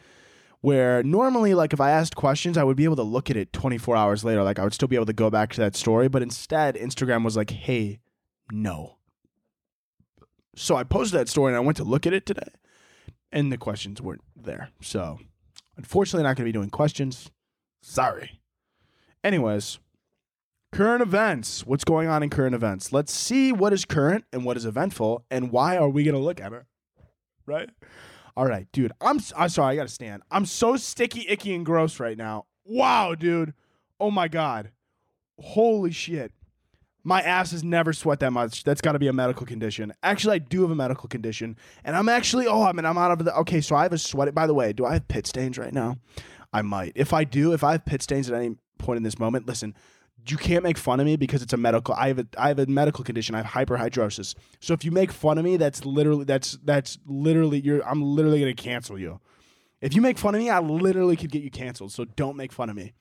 where normally, like, if I asked questions, I would be able to look at it 24 hours later. Like, I would still be able to go back to that story. But instead, Instagram was like, hey, no. So I posted that story and I went to look at it today, and the questions weren't there. So, unfortunately, not going to be doing questions. Sorry. Anyways, Current events. What's going on in current events? Let's see what is current and what is eventful, and why are we gonna look at it? Right? All right, dude. I'm I'm sorry. I gotta stand. I'm so sticky, icky, and gross right now. Wow, dude. Oh my god. Holy shit. My ass has never sweat that much. That's got to be a medical condition. Actually, I do have a medical condition, and I'm actually. Oh, I mean, I'm out of the. Okay, so I have a sweat. By the way, do I have pit stains right now? I might. If I do, if I have pit stains at any point in this moment, listen you can't make fun of me because it's a medical I have a I have a medical condition. I have hyperhidrosis. So if you make fun of me, that's literally that's that's literally you're I'm literally gonna cancel you. If you make fun of me, I literally could get you canceled. So don't make fun of me.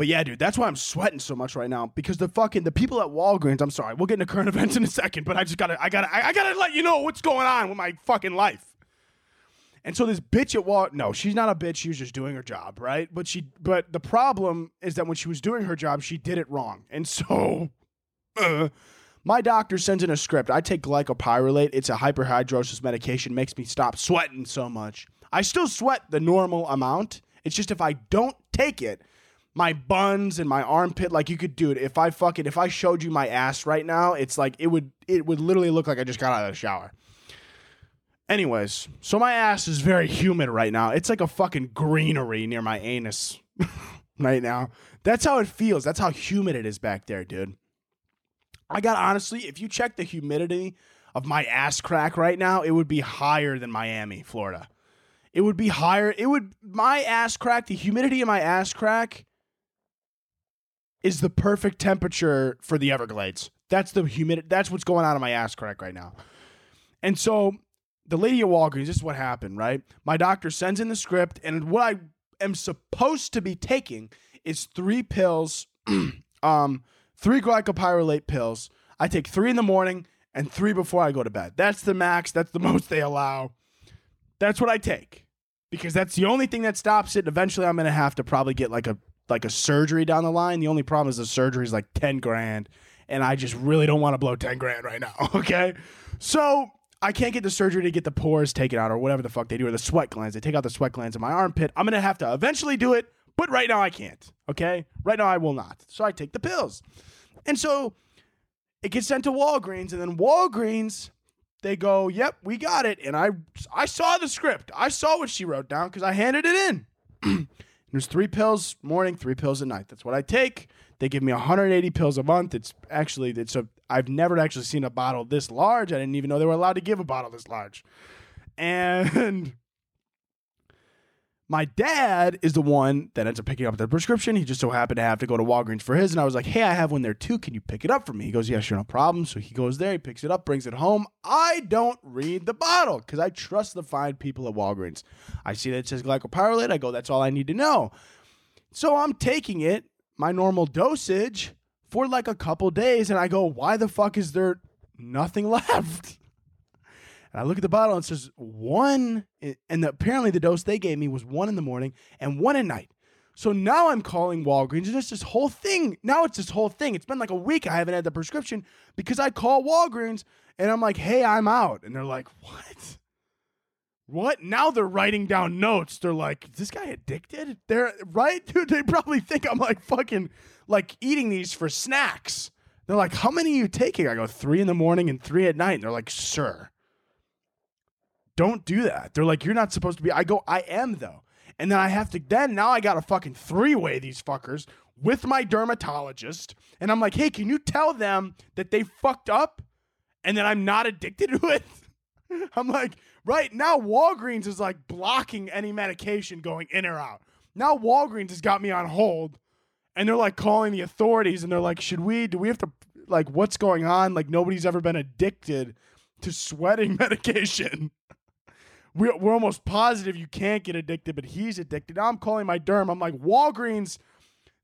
But yeah, dude, that's why I'm sweating so much right now because the fucking the people at Walgreens. I'm sorry, we'll get into current events in a second, but I just gotta I gotta I, I gotta let you know what's going on with my fucking life. And so this bitch at Wal no, she's not a bitch. She was just doing her job, right? But she but the problem is that when she was doing her job, she did it wrong. And so uh, my doctor sends in a script. I take glycopyrrolate. It's a hyperhidrosis medication. Makes me stop sweating so much. I still sweat the normal amount. It's just if I don't take it, my buns and my armpit, like you could do it. If I fucking if I showed you my ass right now, it's like it would it would literally look like I just got out of the shower. Anyways, so my ass is very humid right now. It's like a fucking greenery near my anus right now. That's how it feels. That's how humid it is back there, dude. I got honestly, if you check the humidity of my ass crack right now, it would be higher than Miami, Florida. It would be higher. It would my ass crack, the humidity of my ass crack is the perfect temperature for the Everglades. That's the humidity. That's what's going on in my ass crack right now. And so the lady at Walgreens, this is what happened, right? My doctor sends in the script, and what I am supposed to be taking is three pills, um, three glycopyrrolate pills. I take three in the morning and three before I go to bed. That's the max. That's the most they allow. That's what I take because that's the only thing that stops it. Eventually, I'm gonna have to probably get like a like a surgery down the line. The only problem is the surgery is like ten grand, and I just really don't want to blow ten grand right now. Okay, so I can't get the surgery to get the pores taken out or whatever the fuck they do, or the sweat glands. They take out the sweat glands in my armpit. I'm gonna have to eventually do it, but right now I can't. Okay? Right now I will not. So I take the pills. And so it gets sent to Walgreens, and then Walgreens, they go, Yep, we got it. And I I saw the script. I saw what she wrote down because I handed it in. There's three pills morning, three pills at night. That's what I take. They give me 180 pills a month. It's actually it's a I've never actually seen a bottle this large. I didn't even know they were allowed to give a bottle this large. And my dad is the one that ends up picking up the prescription. He just so happened to have to go to Walgreens for his. And I was like, hey, I have one there too. Can you pick it up for me? He goes, yeah, sure, no problem. So he goes there, he picks it up, brings it home. I don't read the bottle because I trust the fine people at Walgreens. I see that it says glycopyrrolate. I go, that's all I need to know. So I'm taking it, my normal dosage, for like a couple days. And I go, why the fuck is there nothing left? And I look at the bottle and it says one, and apparently the dose they gave me was one in the morning and one at night. So now I'm calling Walgreens and it's this whole thing. Now it's this whole thing. It's been like a week I haven't had the prescription because I call Walgreens and I'm like, hey, I'm out. And they're like, what? What? Now they're writing down notes. They're like, is this guy addicted? They're right, dude. They probably think I'm like fucking like eating these for snacks. They're like, how many are you taking? I go, three in the morning and three at night. And they're like, sir, don't do that. They're like, you're not supposed to be. I go, I am though. And then I have to, then now I got to fucking three way these fuckers with my dermatologist. And I'm like, hey, can you tell them that they fucked up and that I'm not addicted to it? I'm like, right now, Walgreens is like blocking any medication going in or out. Now, Walgreens has got me on hold and they're like calling the authorities and they're like, should we, do we have to, like, what's going on? Like, nobody's ever been addicted to sweating medication we're, we're almost positive you can't get addicted, but he's addicted. Now I'm calling my derm. I'm like, Walgreens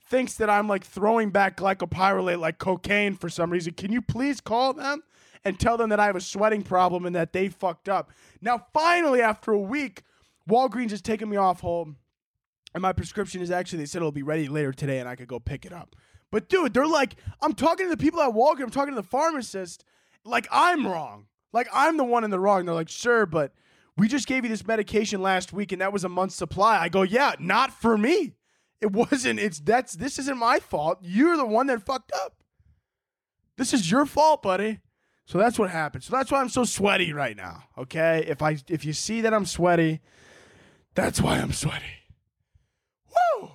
thinks that I'm like throwing back glycopyrrolate like cocaine for some reason. Can you please call them and tell them that I have a sweating problem and that they fucked up? Now, finally, after a week, Walgreens has taken me off home. and my prescription is actually, they said it'll be ready later today and I could go pick it up. But dude, they're like, I'm talking to the people at Walgreens, I'm talking to the pharmacist, like I'm wrong. Like I'm the one in the wrong. They're like, sure, but we just gave you this medication last week and that was a month's supply. I go, yeah, not for me. It wasn't. It's that's this isn't my fault. You're the one that fucked up. This is your fault, buddy. So that's what happened. So that's why I'm so sweaty right now. Okay? If I if you see that I'm sweaty, that's why I'm sweaty. Woo!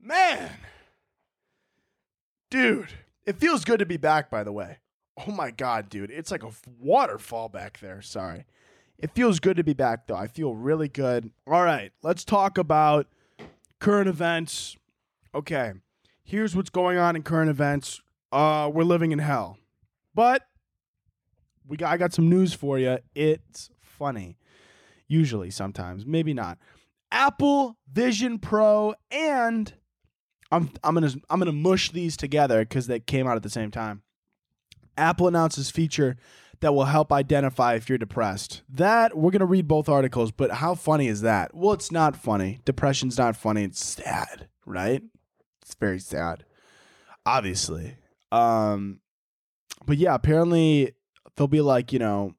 Man. Dude, it feels good to be back, by the way. Oh my god, dude. It's like a waterfall back there. Sorry. It feels good to be back, though. I feel really good. All right, let's talk about current events. Okay, here's what's going on in current events. Uh, we're living in hell, but we got, I got some news for you. It's funny. Usually, sometimes, maybe not. Apple Vision Pro and I'm I'm gonna I'm gonna mush these together because they came out at the same time. Apple announces feature that will help identify if you're depressed. That we're going to read both articles, but how funny is that? Well, it's not funny. Depression's not funny. It's sad, right? It's very sad. Obviously. Um but yeah, apparently they'll be like, you know,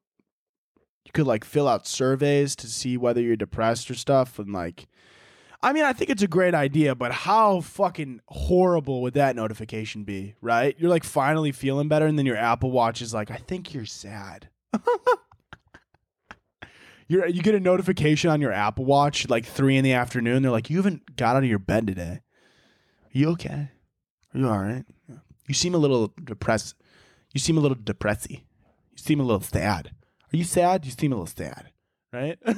you could like fill out surveys to see whether you're depressed or stuff and like I mean, I think it's a great idea, but how fucking horrible would that notification be, right? You're like finally feeling better, and then your Apple Watch is like, I think you're sad. you're, you get a notification on your Apple Watch like three in the afternoon. They're like, you haven't got out of your bed today. Are you okay? Are you all right? You seem a little depressed. You seem a little depressy. You seem a little sad. Are you sad? You seem a little sad, right?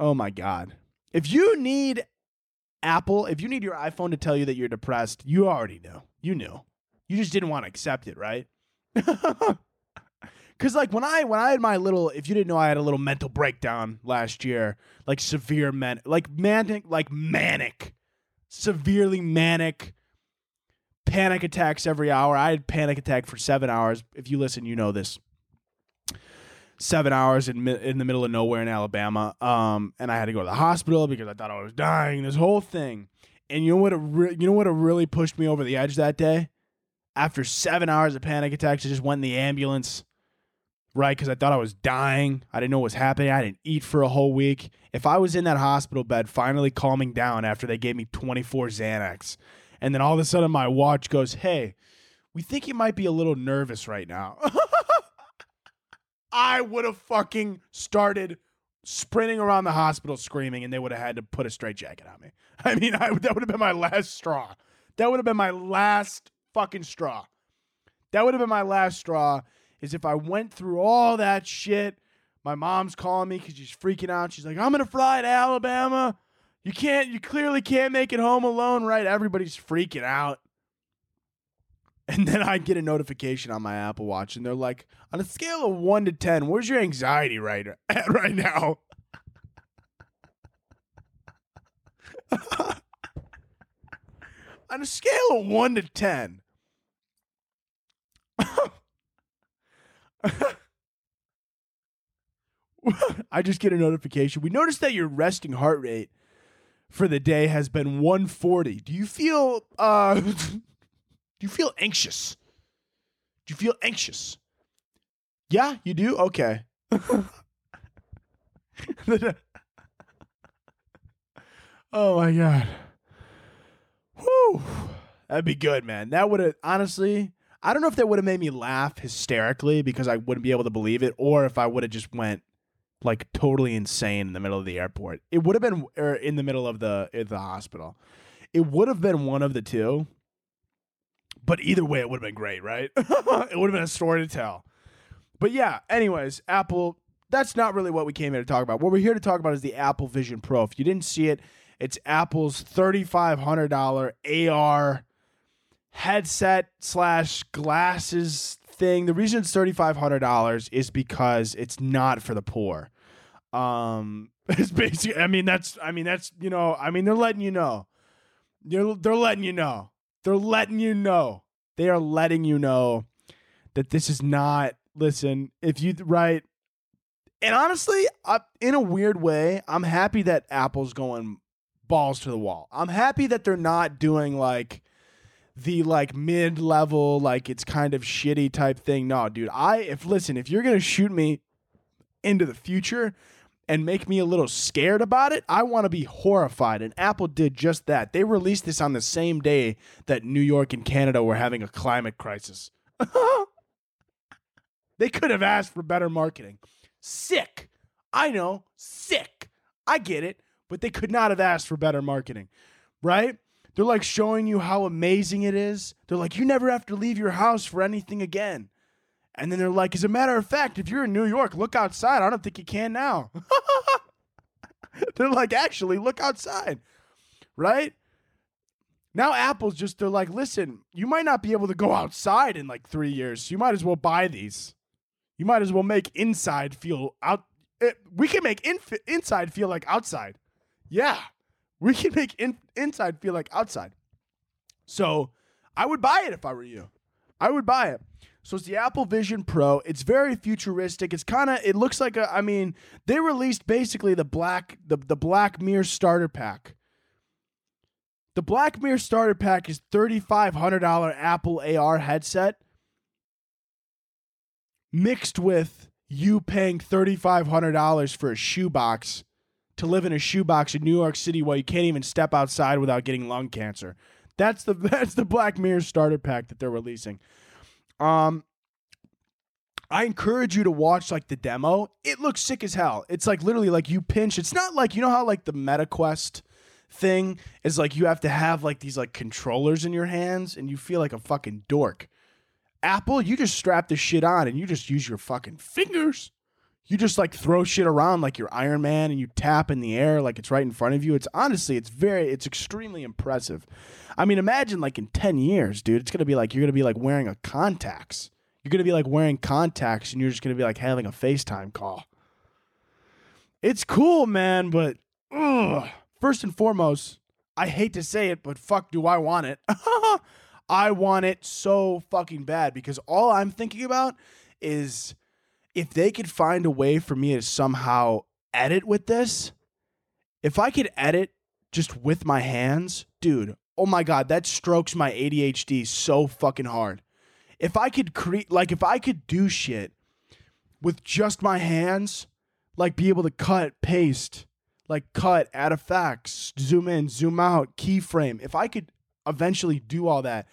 Oh my God. If you need Apple, if you need your iPhone to tell you that you're depressed, you already know. You knew. You just didn't want to accept it, right? Cause like when I when I had my little if you didn't know I had a little mental breakdown last year, like severe man like manic like manic, severely manic panic attacks every hour. I had panic attack for seven hours. If you listen, you know this seven hours in in the middle of nowhere in Alabama. Um, and I had to go to the hospital because I thought I was dying. This whole thing, and you know what? Re- you know what? Really pushed me over the edge that day. After seven hours of panic attacks, I just went in the ambulance, right? Because I thought I was dying. I didn't know what was happening. I didn't eat for a whole week. If I was in that hospital bed, finally calming down after they gave me 24 Xanax, and then all of a sudden my watch goes, "Hey, we think you might be a little nervous right now." I would have fucking started sprinting around the hospital screaming, and they would have had to put a straitjacket on me. I mean, I, that would have been my last straw. That would have been my last fucking straw. That would have been my last straw. Is if I went through all that shit, My mom's calling me because she's freaking out. She's like, I'm going to fly to Alabama. You can't, you clearly can't make it home alone, right? Everybody's freaking out. And then I get a notification on my Apple Watch, and they're like, on a scale of one to 10, where's your anxiety right at right now? on a scale of one to 10, I just get a notification. We noticed that your resting heart rate for the day has been 140. Do you feel uh do you feel anxious? Do you feel anxious? Yeah, you do? Okay. oh my god. Whew. That'd be good, man. That would have honestly I don't know if that would have made me laugh hysterically because I wouldn't be able to believe it, or if I would have just went like totally insane in the middle of the airport. It would have been or in the middle of the the hospital. It would have been one of the two. But either way, it would have been great, right? it would have been a story to tell. But yeah, anyways, Apple. That's not really what we came here to talk about. What we're here to talk about is the Apple Vision Pro. If you didn't see it, it's Apple's thirty-five hundred dollar AR headset slash glasses thing. The reason it's thirty five hundred dollars is because it's not for the poor. Um, it's basically. I mean, that's. I mean, that's. You know. I mean, they're letting you know. They're they're letting you know. They're letting you know. They are letting you know that this is not. Listen, if you right. And honestly, I, in a weird way, I'm happy that Apple's going balls to the wall. I'm happy that they're not doing like the like mid level, like it's kind of shitty type thing. No, dude, I if listen, if you're gonna shoot me into the future and make me a little scared about it, I want to be horrified. And Apple did just that. They released this on the same day that New York and Canada were having a climate crisis. they could have asked for better marketing. Sick. I know, sick. I get it, but they could not have asked for better marketing, right? They're like showing you how amazing it is. They're like, you never have to leave your house for anything again. And then they're like, as a matter of fact, if you're in New York, look outside. I don't think you can now. they're like, actually, look outside. Right? Now Apple's just they're like, listen, you might not be able to go outside in like three years. So you might as well buy these. You might as well make inside feel out. It, eh, we can make inf- inside feel like outside. Yeah, we can make in- inside feel like outside. So I would buy it if I were you. I would buy it. So it's the Apple Vision Pro. It's very futuristic. It's kind of it looks like a I mean, they released basically the black the, the Black Mirror starter pack. The Black Mirror starter pack is $3500 Apple AR headset mixed with you paying $3500 for a shoebox to live in a shoebox in New York City while you can't even step outside without getting lung cancer. That's the that's the Black Mirror starter pack that they're releasing. Um I encourage you to watch like the demo. It looks sick as hell. It's like literally like you pinch. It's not like you know how like the MetaQuest thing is like you have to have like these like controllers in your hands and you feel like a fucking dork. Apple, you just strap the shit on and you just use your fucking fingers you just like throw shit around like you're Iron Man and you tap in the air like it's right in front of you. It's honestly, it's very, it's extremely impressive. I mean, imagine like in 10 years, dude, it's going to be like you're going to be like wearing a contacts. You're going to be like wearing contacts and you're just going to be like having a FaceTime call. It's cool, man, but ugh, first and foremost, I hate to say it, but fuck, do I want it? I want it so fucking bad because all I'm thinking about is if they could find a way for me to somehow edit with this, if I could edit just with my hands, dude, oh my God, that strokes my ADHD so fucking hard. If I could create, like, if I could do shit with just my hands, like be able to cut, paste, like cut, add effects, zoom in, zoom out, keyframe, if I could eventually do all that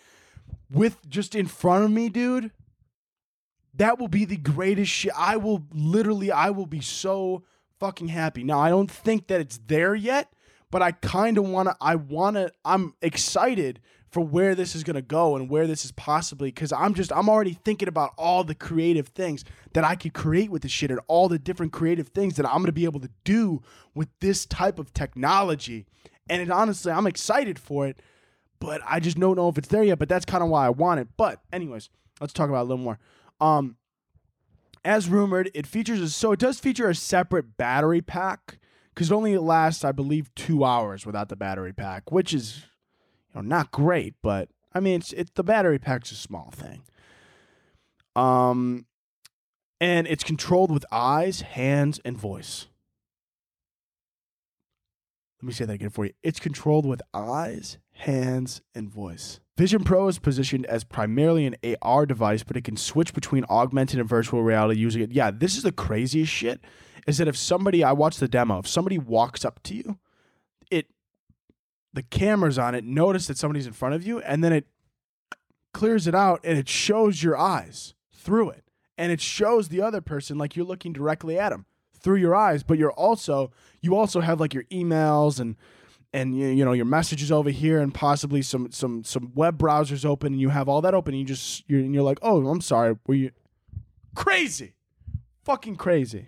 with just in front of me, dude, that will be the greatest shit. I will literally, I will be so fucking happy. Now, I don't think that it's there yet, but I kind of want to, I want to, I'm excited for where this is going to go and where this is possibly cuz I'm just I'm already thinking about all the creative things that I could create with this shit and all the different creative things that I'm going to be able to do with this type of technology. And it, honestly, I'm excited for it, but I just don't know if it's there yet, but that's kind of why I want it. But anyways, let's talk about a little more. Um as rumored, it features a, so it does feature a separate battery pack because it only lasts, I believe, two hours without the battery pack, which is you know not great, but I mean it's it's the battery pack's a small thing. Um, and it's controlled with eyes, hands, and voice. Let me say that again for you. It's controlled with eyes, hands, and voice. Vision Pro is positioned as primarily an AR device, but it can switch between augmented and virtual reality using it. Yeah, this is the craziest shit. Is that if somebody I watched the demo, if somebody walks up to you, it the cameras on it notice that somebody's in front of you, and then it clears it out and it shows your eyes through it. And it shows the other person like you're looking directly at them through your eyes, but you're also you also have like your emails and and you, you know your messages over here and possibly some some some web browsers open and you have all that open and you just you're, and you're like oh i'm sorry were you crazy fucking crazy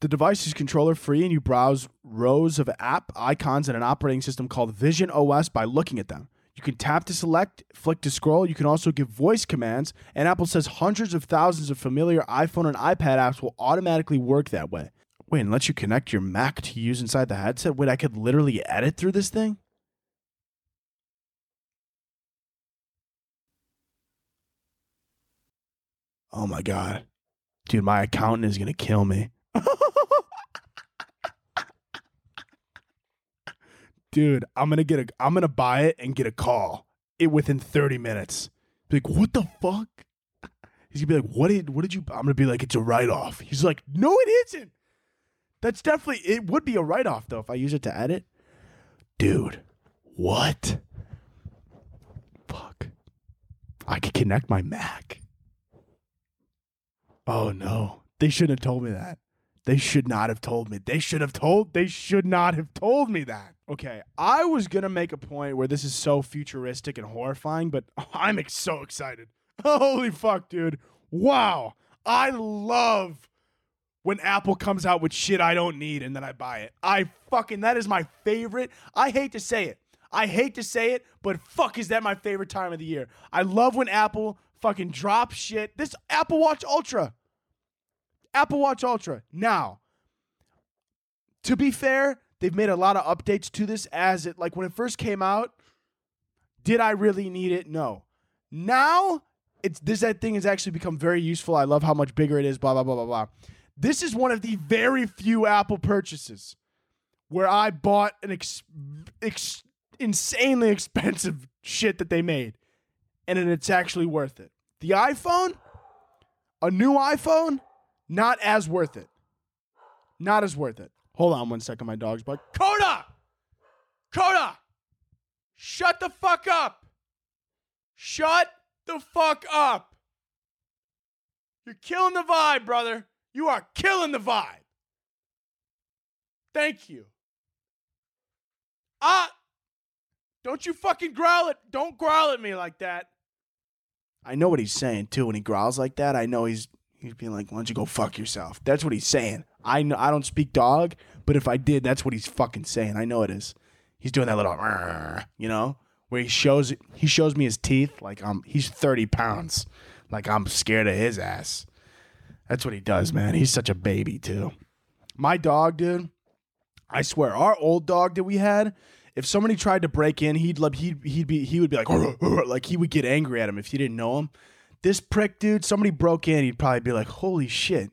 the device is controller free and you browse rows of app icons in an operating system called visionOS by looking at them you can tap to select, flick to scroll. You can also give voice commands. And Apple says hundreds of thousands of familiar iPhone and iPad apps will automatically work that way. Wait, and you connect your Mac to use inside the headset? Wait, I could literally edit through this thing? Oh my God. Dude, my accountant is going to kill me. Dude, I'm going to get a I'm going to buy it and get a call it within 30 minutes. Be like, "What the fuck?" He's to be like, "What did what did you I'm to be like, "It's a write-off." He's like, "No, it isn't." That's definitely it would be a write off though if I use it to edit. Dude, what? Fuck. I could connect my Mac. Oh no. They shouldn't have told me that. They should not have told me. They should have told they should not have told me that. Okay, I was going to make a point where this is so futuristic and horrifying, but I'm ex- so excited. Holy fuck, dude. Wow. I love when Apple comes out with shit I don't need and then I buy it. I fucking, that is my favorite. I hate to say it. I hate to say it, but fuck is that my favorite time of the year. I love when Apple fucking drops shit. This Apple Watch Ultra. Apple Watch Ultra. Now, to be fair, they've made a lot of updates to this as it, like when it first came out, did I really need it? No. Now, it's this that thing has actually become very useful. I love how much bigger it is, blah, blah, blah, blah, blah. This is one of the very few Apple purchases where I bought an ex- ex- insanely expensive shit that they made, and it's actually worth it. The iPhone, a new iPhone, not as worth it. Not as worth it. Hold on one second, my dog's like, Coda! Coda! Shut the fuck up! Shut the fuck up! You're killing the vibe, brother. You are killing the vibe. Thank you. Ah, don't you fucking growl it. Don't growl at me like that. I know what he's saying too when he growls like that. I know he's he's being like, "Why don't you go fuck yourself?" That's what he's saying. I know I don't speak dog, but if I did, that's what he's fucking saying. I know it is. He's doing that little, you know, where he shows he shows me his teeth like I'm he's thirty pounds, like I'm scared of his ass. That's what he does, man. He's such a baby too. My dog, dude. I swear, our old dog that we had, if somebody tried to break in, he'd he'd he'd be he would be like like he would get angry at him if you didn't know him. This prick, dude, somebody broke in, he'd probably be like, "Holy shit."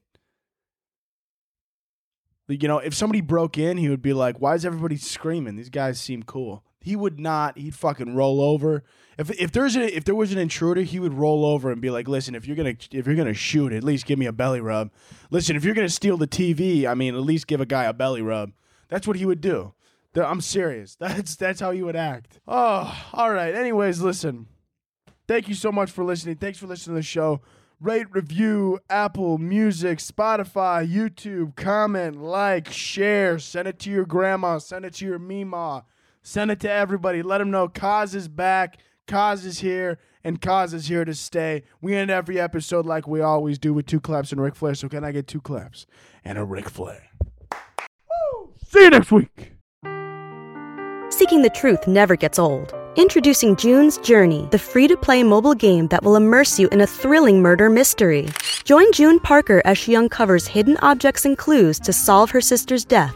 You know, if somebody broke in, he would be like, "Why is everybody screaming? These guys seem cool." He would not. He'd fucking roll over. If if there's a, if there was an intruder, he would roll over and be like, "Listen, if you're gonna if you're gonna shoot, at least give me a belly rub. Listen, if you're gonna steal the TV, I mean, at least give a guy a belly rub." That's what he would do. I'm serious. That's that's how he would act. Oh, all right. Anyways, listen. Thank you so much for listening. Thanks for listening to the show. rate, review, Apple Music, Spotify, YouTube, comment, like, share, send it to your grandma, send it to your mima, send it to everybody. Let them know Koz is back, Koz is here, and Koz is here to stay. We end every episode like we always do with two claps and Ric Flair. So can I get two claps and a Ric Flair? See you next week. Seeking the truth never gets old. Introducing June's Journey, the free to play mobile game that will immerse you in a thrilling murder mystery. Join June Parker as she uncovers hidden objects and clues to solve her sister's death